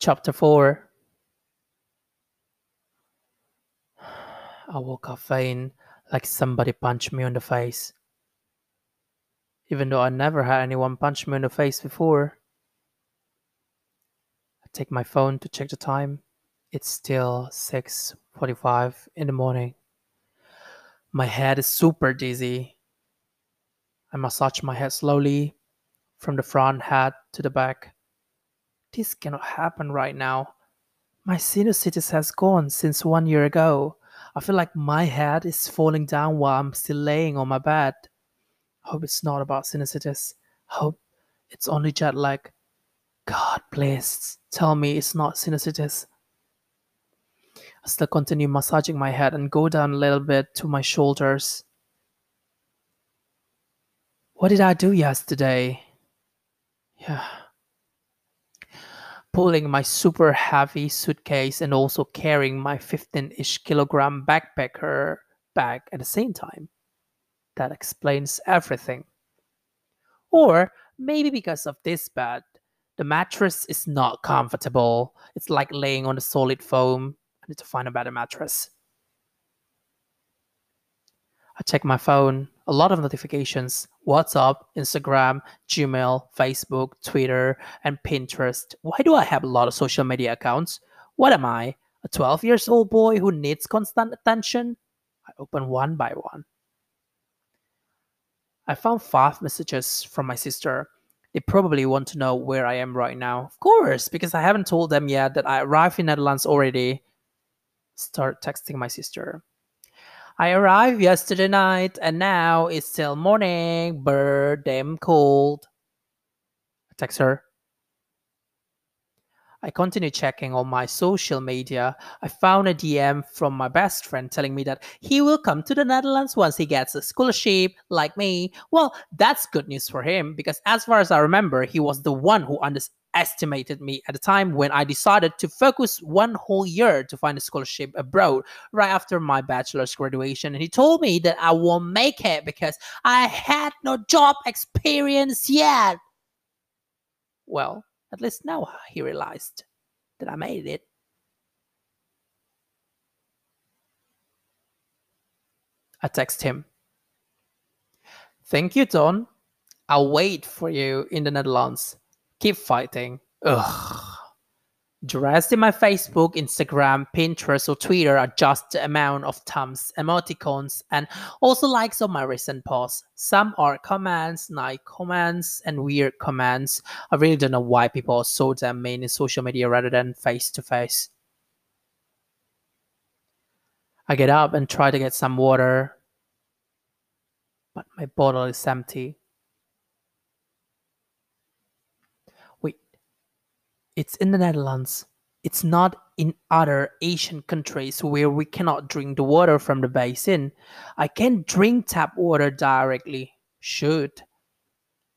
Chapter 4 I woke up faint, like somebody punched me on the face. Even though I never had anyone punch me on the face before. I take my phone to check the time. It's still 6:45 in the morning. My head is super dizzy. I massage my head slowly from the front head to the back. This cannot happen right now. My sinusitis has gone since one year ago. I feel like my head is falling down while I'm still laying on my bed. Hope it's not about sinusitis. Hope it's only jet lag. God, please tell me it's not sinusitis. I still continue massaging my head and go down a little bit to my shoulders. What did I do yesterday? Yeah. Pulling my super heavy suitcase and also carrying my 15 ish kilogram backpacker bag at the same time. That explains everything. Or maybe because of this bed, the mattress is not comfortable. It's like laying on a solid foam. I need to find a better mattress. I check my phone, a lot of notifications WhatsApp, Instagram, Gmail, Facebook, Twitter, and Pinterest. Why do I have a lot of social media accounts? What am I, a 12 years old boy who needs constant attention? I open one by one. I found five messages from my sister. They probably want to know where I am right now. Of course, because I haven't told them yet that I arrived in Netherlands already. Start texting my sister. I arrived yesterday night and now it's still morning. Bird damn cold. I text her. I continue checking on my social media. I found a DM from my best friend telling me that he will come to the Netherlands once he gets a scholarship, like me. Well, that's good news for him because, as far as I remember, he was the one who understood estimated me at the time when I decided to focus one whole year to find a scholarship abroad right after my bachelor's graduation. And he told me that I won't make it because I had no job experience yet. Well, at least now he realized that I made it. I text him. Thank you, Don. I'll wait for you in the Netherlands. Keep fighting. Ugh. Dressed in my Facebook, Instagram, Pinterest, or Twitter are just the amount of thumbs, emoticons, and also likes on my recent posts. Some are comments, nice comments, and weird comments. I really don't know why people are so damn mean in social media rather than face to face. I get up and try to get some water, but my bottle is empty. It's in the Netherlands. It's not in other Asian countries where we cannot drink the water from the basin. I can't drink tap water directly. Should.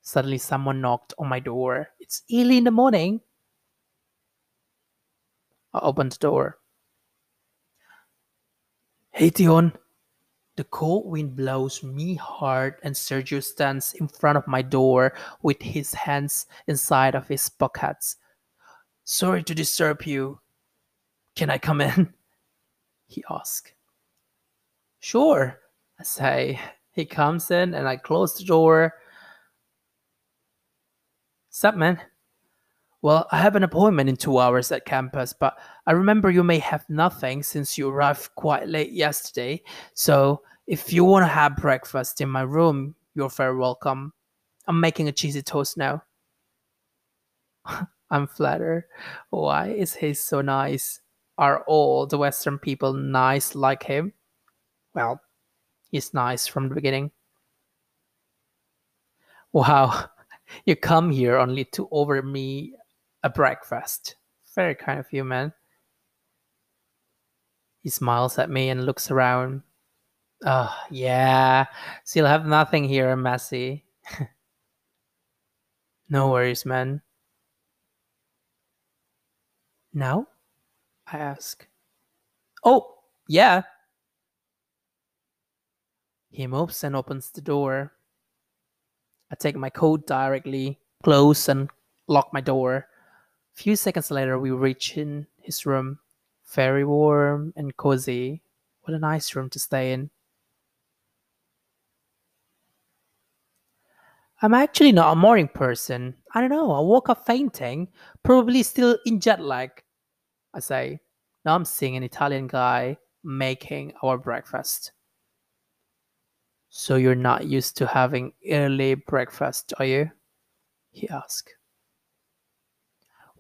Suddenly, someone knocked on my door. It's early in the morning. I opened the door. Hey, Tion. The cold wind blows me hard, and Sergio stands in front of my door with his hands inside of his pockets. Sorry to disturb you. Can I come in? He asks. Sure, I say. He comes in and I close the door. Sup, man? Well, I have an appointment in two hours at campus, but I remember you may have nothing since you arrived quite late yesterday. So if you want to have breakfast in my room, you're very welcome. I'm making a cheesy toast now. I'm flattered. Why is he so nice? Are all the Western people nice like him? Well, he's nice from the beginning. Wow, you come here only to offer me a breakfast. Very kind of you, man. He smiles at me and looks around. Oh, yeah, so you'll have nothing here, Messi. no worries, man. Now? I ask. Oh, yeah. He moves and opens the door. I take my coat directly, close and lock my door. A Few seconds later, we reach in his room. Very warm and cozy. What a nice room to stay in. I'm actually not a morning person. I don't know. I woke up fainting, probably still in jet lag. I say. Now I'm seeing an Italian guy making our breakfast. So you're not used to having early breakfast, are you? He asked.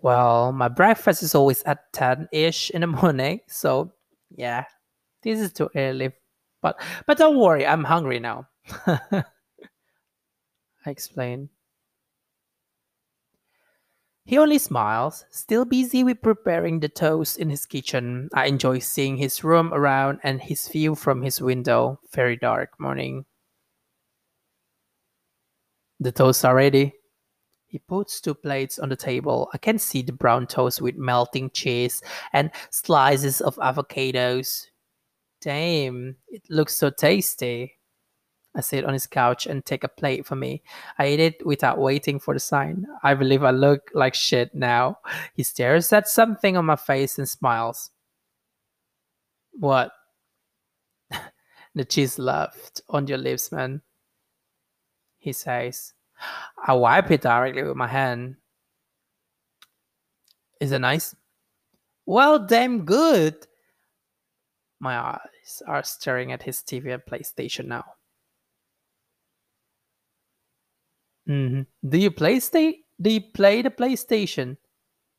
Well, my breakfast is always at 10 ish in the morning, so yeah, this is too early. But but don't worry, I'm hungry now. I explain. He only smiles, still busy with preparing the toast in his kitchen. I enjoy seeing his room around and his view from his window. Very dark morning. The toasts are ready. He puts two plates on the table. I can see the brown toast with melting cheese and slices of avocados. Damn, it looks so tasty. I sit on his couch and take a plate for me. I eat it without waiting for the sign. I believe I look like shit now. He stares at something on my face and smiles. What? the cheese left on your lips, man. He says. I wipe it directly with my hand. Is it nice? Well, damn good. My eyes are staring at his TV and PlayStation now. Mhm. Do you play sta- Do you play the PlayStation?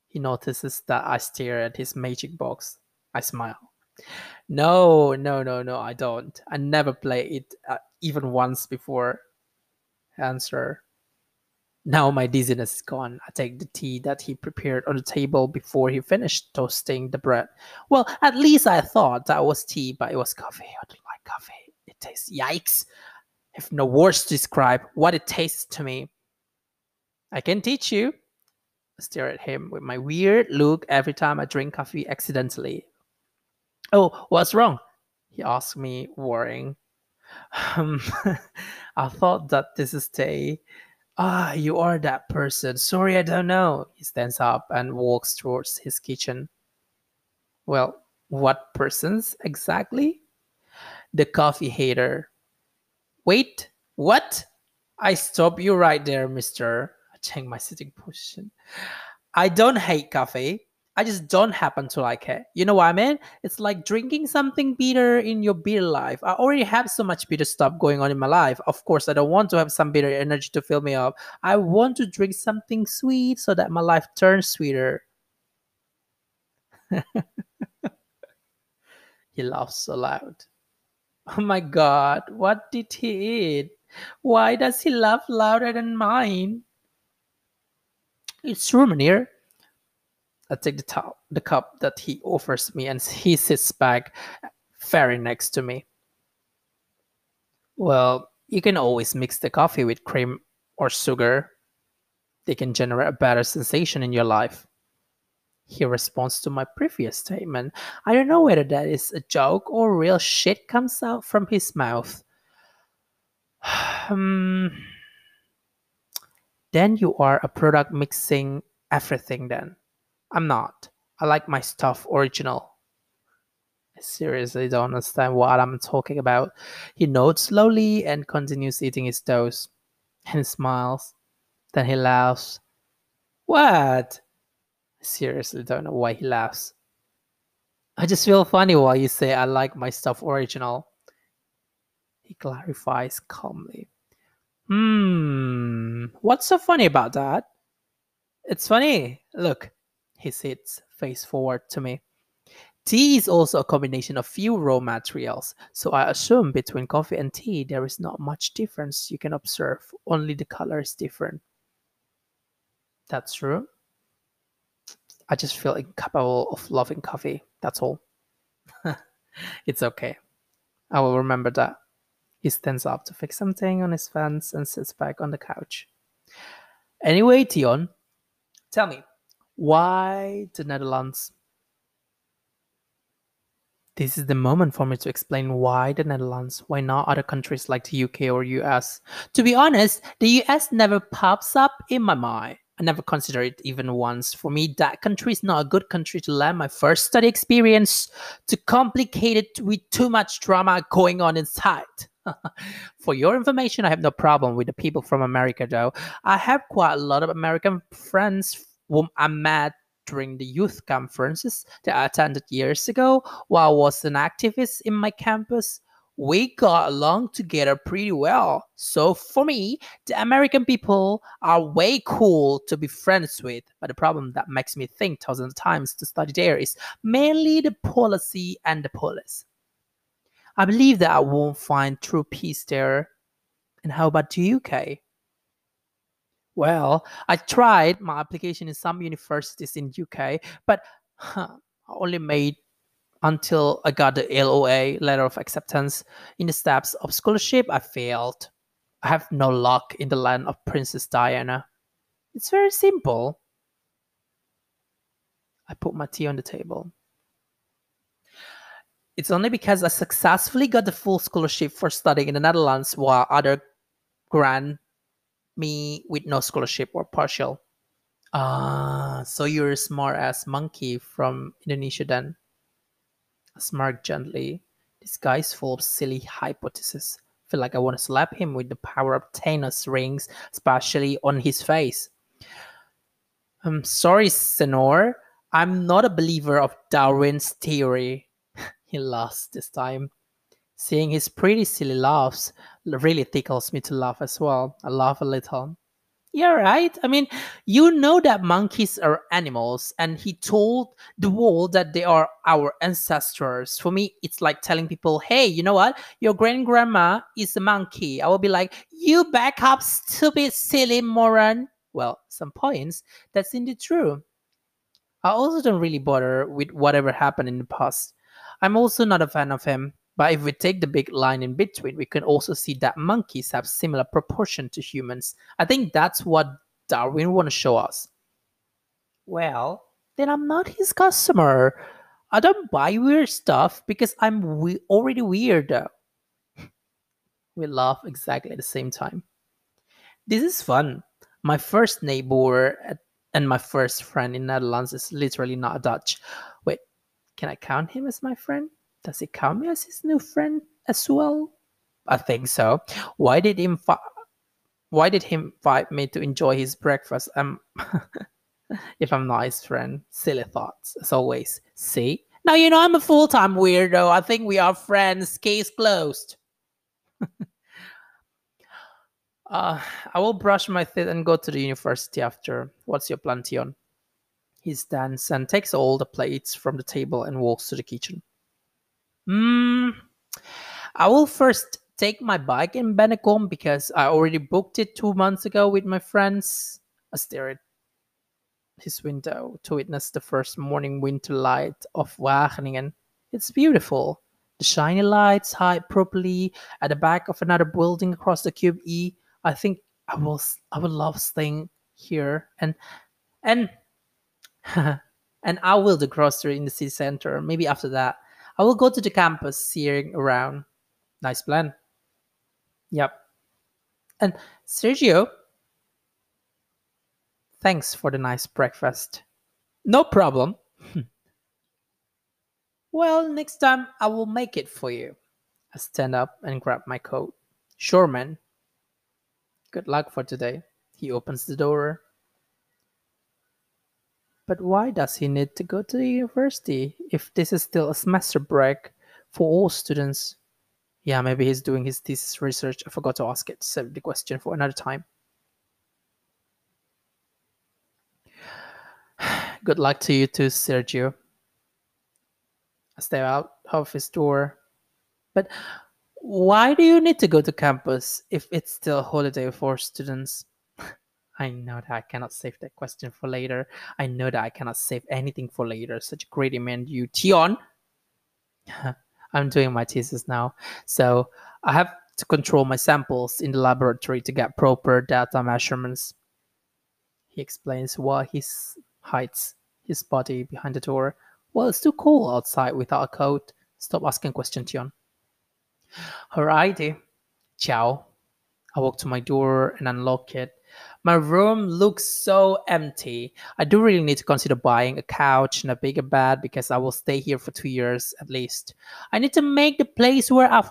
He notices that I stare at his magic box. I smile. No, no, no, no, I don't. I never play it uh, even once before. Answer. Now my dizziness is gone. I take the tea that he prepared on the table before he finished toasting the bread. Well, at least I thought that was tea, but it was coffee. I don't like coffee. It tastes yikes have no words to describe what it tastes to me. I can teach you. I stare at him with my weird look every time I drink coffee accidentally. Oh, what's wrong? He asked me, worrying. Um, I thought that this is Tay. Ah, you are that person. Sorry, I don't know. He stands up and walks towards his kitchen. Well, what persons exactly? The coffee hater. Wait, what? I stop you right there, mister. I change my sitting position. I don't hate coffee. I just don't happen to like it. You know what I mean? It's like drinking something bitter in your bitter life. I already have so much bitter stuff going on in my life. Of course, I don't want to have some bitter energy to fill me up. I want to drink something sweet so that my life turns sweeter. he laughs so loud. Oh my god, what did he eat? Why does he laugh louder than mine? It's Rumanir. I take the top, the cup that he offers me, and he sits back very next to me. Well, you can always mix the coffee with cream or sugar. They can generate a better sensation in your life. He responds to my previous statement. I don't know whether that is a joke or real shit comes out from his mouth. um, then you are a product mixing everything then. I'm not. I like my stuff original. I seriously don't understand what I'm talking about. He nods slowly and continues eating his toast. And smiles. Then he laughs. What? Seriously don't know why he laughs. I just feel funny while you say I like my stuff original. He clarifies calmly. Hmm, what's so funny about that? It's funny. Look, he sits face forward to me. Tea is also a combination of few raw materials, so I assume between coffee and tea there is not much difference you can observe, only the color is different. That's true. I just feel incapable of loving coffee. That's all. it's okay. I will remember that. He stands up to fix something on his fence and sits back on the couch. Anyway, Tion, tell me, why the Netherlands? This is the moment for me to explain why the Netherlands, why not other countries like the UK or US. To be honest, the US never pops up in my mind. I never considered it even once. For me, that country is not a good country to land my first study experience, too complicated with too much drama going on inside. For your information, I have no problem with the people from America, though. I have quite a lot of American friends whom I met during the youth conferences that I attended years ago while I was an activist in my campus we got along together pretty well. So for me, the American people are way cool to be friends with. But the problem that makes me think thousands of times to study there is mainly the policy and the police. I believe that I won't find true peace there. And how about the UK? Well, I tried my application in some universities in UK, but huh, I only made until I got the LOA, letter of acceptance. In the steps of scholarship, I failed. I have no luck in the land of Princess Diana. It's very simple. I put my tea on the table. It's only because I successfully got the full scholarship for studying in the Netherlands while other grant me with no scholarship or partial. Ah, so you're a smart ass monkey from Indonesia then smirked gently. This guy's full of silly hypotheses. feel like I want to slap him with the power of Thanos rings, especially on his face. I'm sorry, Senor. I'm not a believer of Darwin's theory. he laughs this time. Seeing his pretty silly laughs really tickles me to laugh as well. I laugh a little. Yeah, right. I mean, you know that monkeys are animals, and he told the world that they are our ancestors. For me, it's like telling people, hey, you know what? Your grand grandma is a monkey. I will be like, you back up, stupid, silly moron. Well, some points, that's indeed true. I also don't really bother with whatever happened in the past. I'm also not a fan of him. But if we take the big line in between, we can also see that monkeys have similar proportion to humans. I think that's what Darwin want to show us. Well, then I'm not his customer. I don't buy weird stuff because I'm we- already weird. we laugh exactly at the same time. This is fun. My first neighbor at, and my first friend in Netherlands is literally not a Dutch. Wait, can I count him as my friend? Does he come me as his new friend as well? I think so. Why did he fi- why did he invite me to enjoy his breakfast? Um, if I'm not his friend, silly thoughts as always. See, now you know I'm a full time weirdo. I think we are friends. Case closed. uh, I will brush my teeth and go to the university after. What's your plan, Tion? He stands and takes all the plates from the table and walks to the kitchen. Hmm. I will first take my bike in Bennekom because I already booked it two months ago with my friends. I stare at his window to witness the first morning winter light of Wageningen. It's beautiful. The shiny lights hide properly at the back of another building across the Cube E. I think I will I would love staying here and and and I will the grocery in the city center. Maybe after that. I will go to the campus seeing around. Nice plan. Yep. And Sergio, thanks for the nice breakfast. No problem. well, next time I will make it for you. I stand up and grab my coat. Sure, man. Good luck for today. He opens the door but why does he need to go to the university if this is still a semester break for all students? Yeah, maybe he's doing his thesis research. I forgot to ask it. Save the question for another time. Good luck to you too, Sergio. I out of his door. But why do you need to go to campus if it's still a holiday for students? I know that I cannot save that question for later. I know that I cannot save anything for later. Such a great man, you Tion. I'm doing my thesis now, so I have to control my samples in the laboratory to get proper data measurements. He explains while he hides his body behind the door. Well, it's too cold outside without a coat. Stop asking questions, Tion. Alrighty. Ciao. I walk to my door and unlock it. My room looks so empty. I do really need to consider buying a couch and a bigger bed because I will stay here for two years at least. I need to make the place where I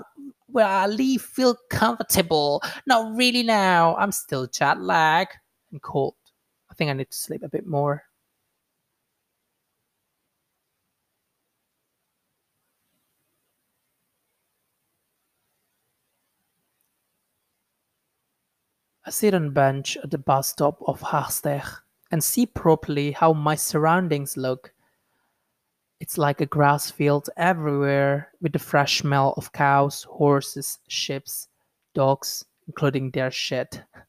where I live feel comfortable. Not really now. I'm still jet lagged and cold. I think I need to sleep a bit more. I sit on a bench at the bus stop of Haarsteg and see properly how my surroundings look. It's like a grass field everywhere with the fresh smell of cows, horses, sheep, dogs, including their shit.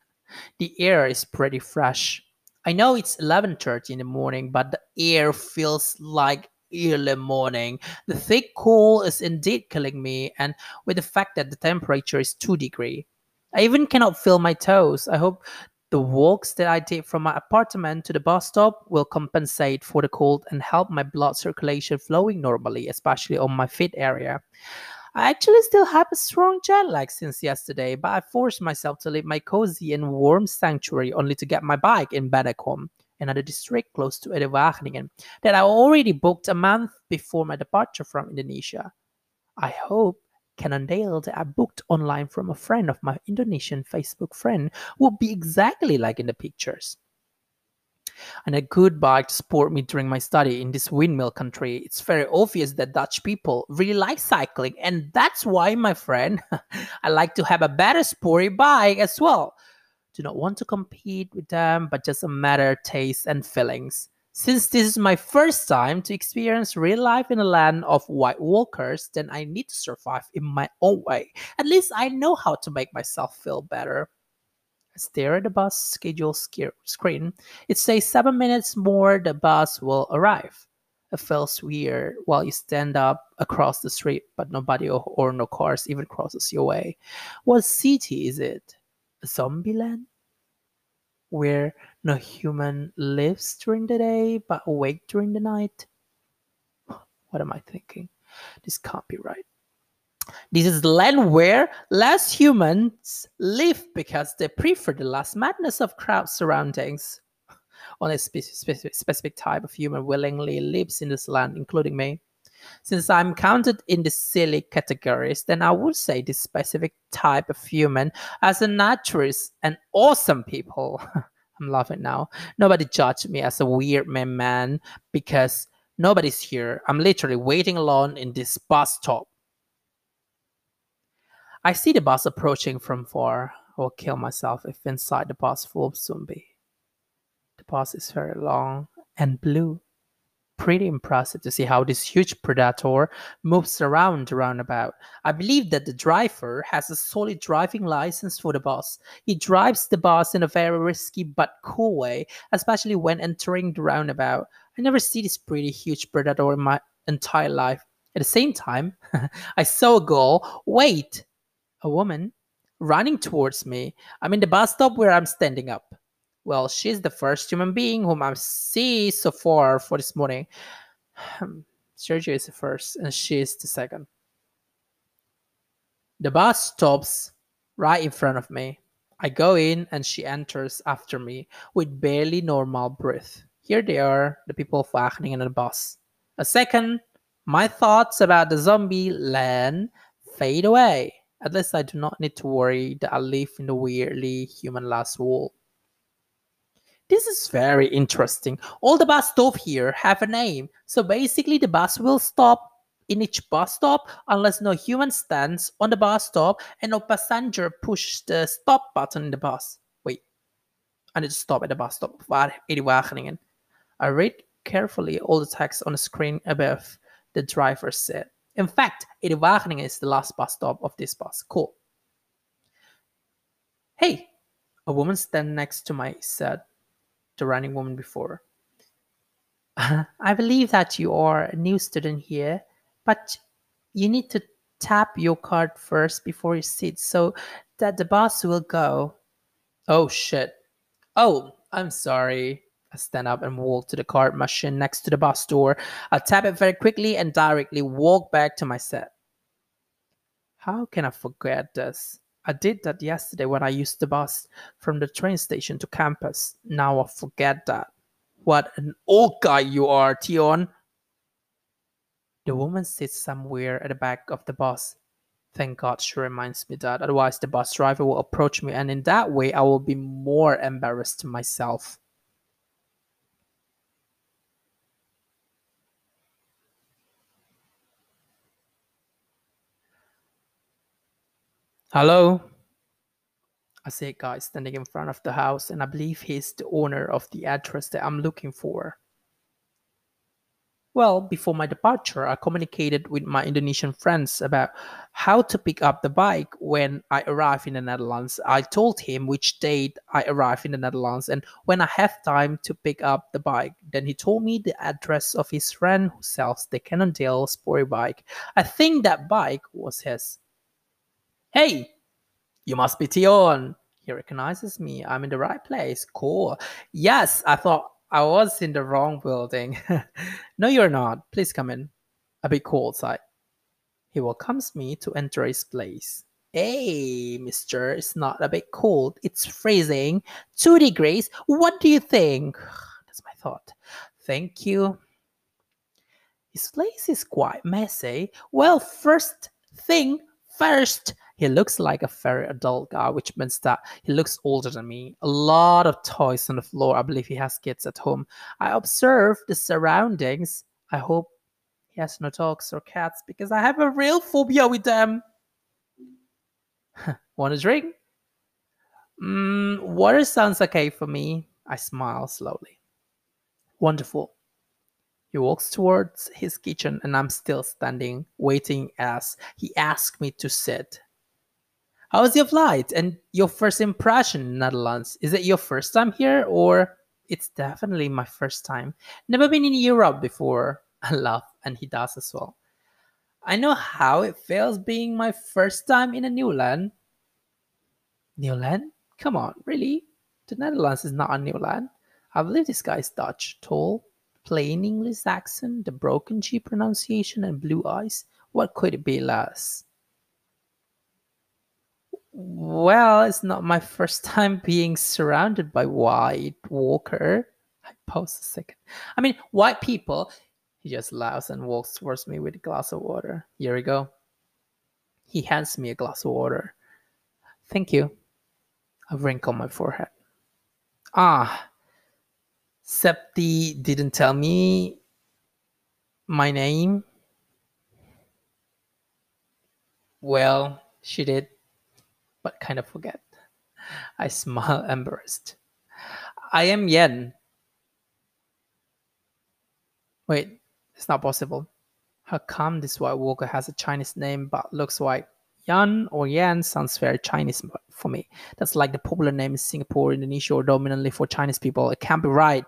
The air is pretty fresh. I know it's 11:30 in the morning, but the air feels like early morning. The thick cool is indeed killing me, and with the fact that the temperature is 2 degree, I even cannot feel my toes. I hope the walks that I did from my apartment to the bus stop will compensate for the cold and help my blood circulation flowing normally, especially on my feet area. I actually still have a strong jet lag since yesterday, but I forced myself to leave my cozy and warm sanctuary only to get my bike in Bennekom, another district close to Ede-Wageningen, that I already booked a month before my departure from Indonesia. I hope Cannondale that I booked online from a friend of my Indonesian Facebook friend would be exactly like in the pictures. And a good bike to support me during my study in this windmill country. It's very obvious that Dutch people really like cycling, and that's why, my friend, I like to have a better sporty bike as well. Do not want to compete with them, but just a matter of taste and feelings. Since this is my first time to experience real life in a land of white walkers, then I need to survive in my own way. At least I know how to make myself feel better. I stare at the bus schedule screen. It says seven minutes more the bus will arrive. It feels weird while you stand up across the street, but nobody or, or no cars even crosses your way. What city is it? A zombie land? Where no human lives during the day but awake during the night. What am I thinking? This can't be right. This is the land where less humans live because they prefer the less madness of crowd surroundings. Only a specific, specific type of human willingly lives in this land, including me. Since I'm counted in the silly categories, then I would say this specific type of human as a naturalist and awesome people. I'm laughing now. Nobody judged me as a weird man man because nobody's here. I'm literally waiting alone in this bus stop. I see the bus approaching from far. I will kill myself if inside the bus full of zombie. The bus is very long and blue pretty impressive to see how this huge predator moves around the roundabout. I believe that the driver has a solid driving license for the bus. He drives the bus in a very risky but cool way, especially when entering the roundabout. I never see this pretty huge predator in my entire life. At the same time, I saw a girl, wait, a woman, running towards me. I'm in the bus stop where I'm standing up. Well, she's the first human being whom I've seen so far for this morning. Sergio is the first, and she is the second. The bus stops right in front of me. I go in, and she enters after me with barely normal breath. Here they are, the people flashing in the bus. A second, my thoughts about the zombie land fade away. At least I do not need to worry that I live in the weirdly human last wall. This is very interesting. All the bus stop here have a name. So basically the bus will stop in each bus stop unless no human stands on the bus stop and no passenger push the stop button in the bus. Wait, I need to stop at the bus stop. I read carefully all the text on the screen above the driver said. In fact, Ede-Wageningen is the last bus stop of this bus. Cool. Hey, a woman stand next to my said the running woman before. I believe that you are a new student here, but you need to tap your card first before you sit so that the bus will go. Oh shit. Oh, I'm sorry. I stand up and walk to the card machine next to the bus door. I tap it very quickly and directly walk back to my set. How can I forget this? I did that yesterday when I used the bus from the train station to campus. Now I forget that. What an old guy you are, Tion. The woman sits somewhere at the back of the bus. Thank God she reminds me that. Otherwise, the bus driver will approach me, and in that way, I will be more embarrassed myself. Hello? I see a guy standing in front of the house, and I believe he's the owner of the address that I'm looking for. Well, before my departure, I communicated with my Indonesian friends about how to pick up the bike when I arrive in the Netherlands. I told him which date I arrive in the Netherlands and when I have time to pick up the bike. Then he told me the address of his friend who sells the Cannondale Sporty bike. I think that bike was his. Hey, you must be Tion. He recognizes me. I'm in the right place. Cool. Yes, I thought I was in the wrong building. no, you're not. Please come in. A bit cold outside. He welcomes me to enter his place. Hey, mister, it's not a bit cold. It's freezing. Two degrees. What do you think? That's my thought. Thank you. His place is quite messy. Well, first thing first, he looks like a very adult guy, which means that he looks older than me. A lot of toys on the floor. I believe he has kids at home. I observe the surroundings. I hope he has no dogs or cats because I have a real phobia with them. Want a drink? Mm, water sounds okay for me. I smile slowly. Wonderful. He walks towards his kitchen, and I'm still standing, waiting as he asks me to sit. How was your flight and your first impression Netherlands? Is it your first time here or it's definitely my first time. Never been in Europe before. I laugh and he does as well. I know how it feels being my first time in a new land. New land? Come on, really? The Netherlands is not a new land. I believe this guy is Dutch, tall, plain English accent, the broken G pronunciation, and blue eyes. What could it be less? Well, it's not my first time being surrounded by white walker. I pause a second. I mean, white people. He just laughs and walks towards me with a glass of water. Here we go. He hands me a glass of water. Thank you. I wrinkle my forehead. Ah, Septi didn't tell me my name. Well, she did but kind of forget. I smile embarrassed. I am Yen. Wait, it's not possible. How come this white walker has a Chinese name but looks white? Yan or Yan sounds very Chinese for me. That's like the popular name in Singapore, Indonesia, or dominantly for Chinese people. It can't be right.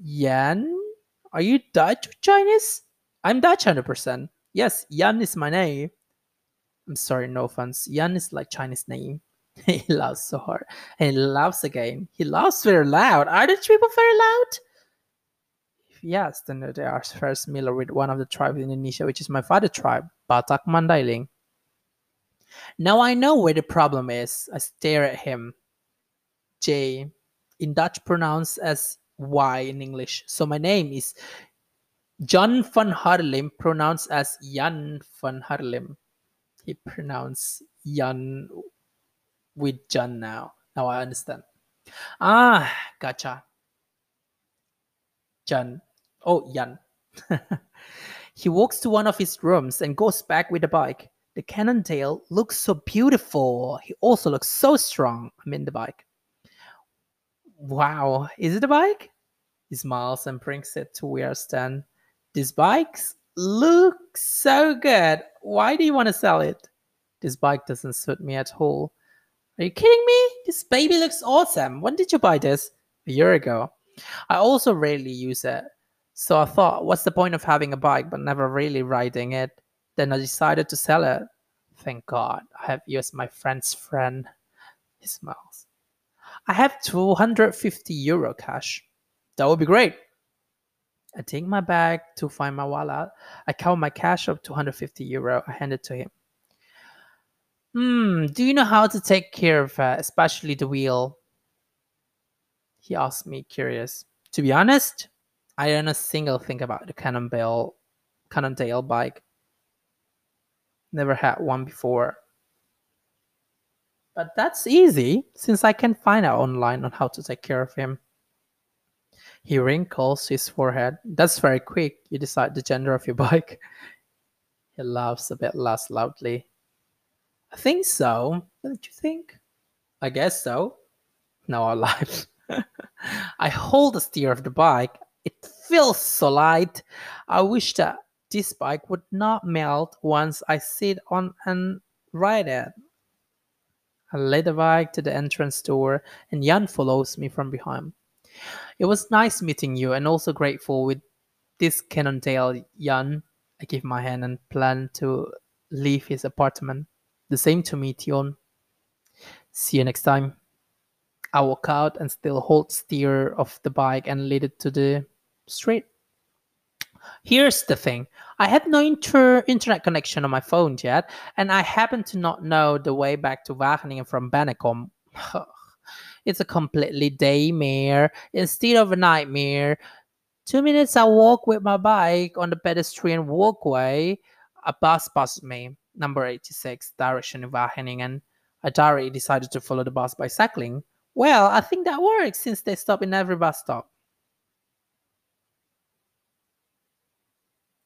Yan? Are you Dutch or Chinese? I'm Dutch 100%. Yes, Yan is my name. I'm sorry, no offense. Yan is like Chinese name. he laughs so hard. And he laughs again. He laughs very loud. Are the people very loud? Yes, then they are very similar with one of the tribes in Indonesia, which is my father tribe, Batak Mandailing. Now I know where the problem is. I stare at him. J, in Dutch pronounced as Y in English. So my name is John van Harlem, pronounced as Jan van Harlem he pronounced Yan with Jan now. Now I understand. Ah, gotcha. Jan. Oh, Yan. he walks to one of his rooms and goes back with the bike. The Cannondale looks so beautiful. He also looks so strong. I'm in the bike. Wow, is it a bike? He smiles and brings it to where I stand. This bike's looks so good. Why do you want to sell it? This bike doesn't suit me at all. Are you kidding me? This baby looks awesome. When did you buy this? A year ago. I also rarely use it. So I thought, what's the point of having a bike but never really riding it? Then I decided to sell it. Thank God, I have you as my friend's friend. He smiles. I have 250 euro cash. That would be great. I take my bag to find my wallet. I count my cash of 250 euro. I hand it to him. Hmm, do you know how to take care of it, especially the wheel? He asked me, curious. To be honest, I don't know a single thing about the Cannondale, Cannondale bike. Never had one before. But that's easy, since I can find out online on how to take care of him. He wrinkles his forehead. That's very quick. You decide the gender of your bike. He laughs a bit less loudly. I think so. Don't you think? I guess so. Now I lied. I hold the steer of the bike. It feels so light. I wish that this bike would not melt once I sit on and ride it. I lead the bike to the entrance door, and Jan follows me from behind. It was nice meeting you, and also grateful with this Cannondale, Jan. I give my hand and plan to leave his apartment. The same to me, Tion. See you next time. I walk out and still hold steer of the bike and lead it to the street. Here's the thing. I had no inter- internet connection on my phone yet, and I happen to not know the way back to Wageningen from Bennekom. Oh, it's a completely daymare instead of a nightmare. Two minutes I walk with my bike on the pedestrian walkway. A bus passed me, number 86, direction of Wageningen. I decided to follow the bus by cycling. Well, I think that works since they stop in every bus stop.